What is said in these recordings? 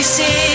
really see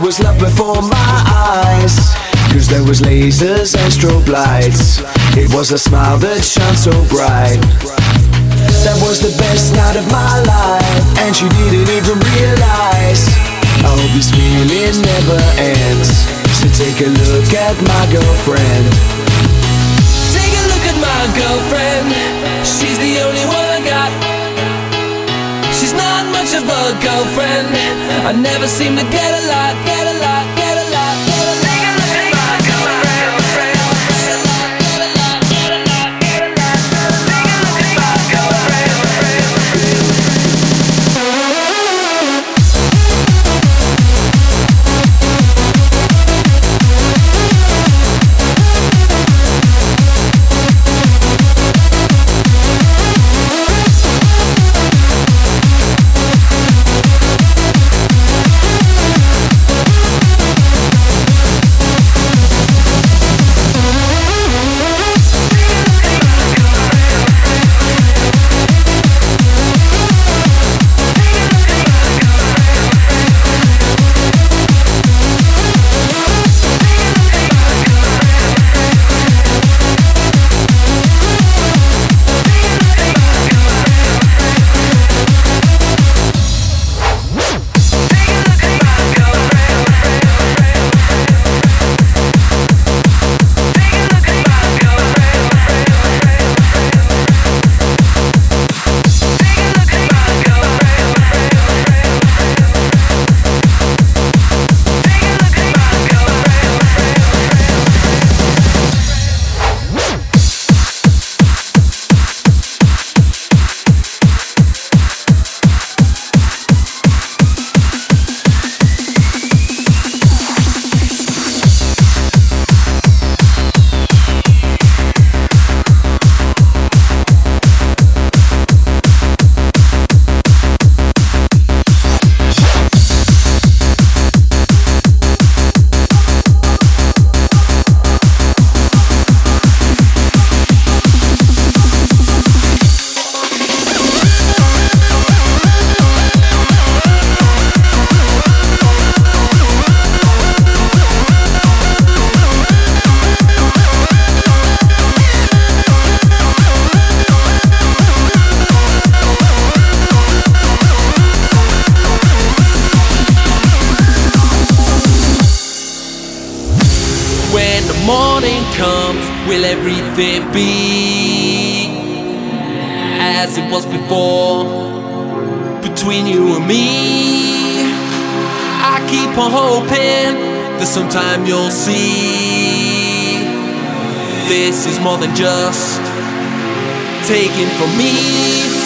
was love before my eyes. Cause there was lasers and strobe lights. It was a smile that shone so bright. That was the best night of my life. And she didn't even realize Oh, this feeling never ends. So take a look at my girlfriend. Take a look at my girlfriend. She's the only one I got. The a girlfriend. I never seem to get a lot, get a than just taking from me.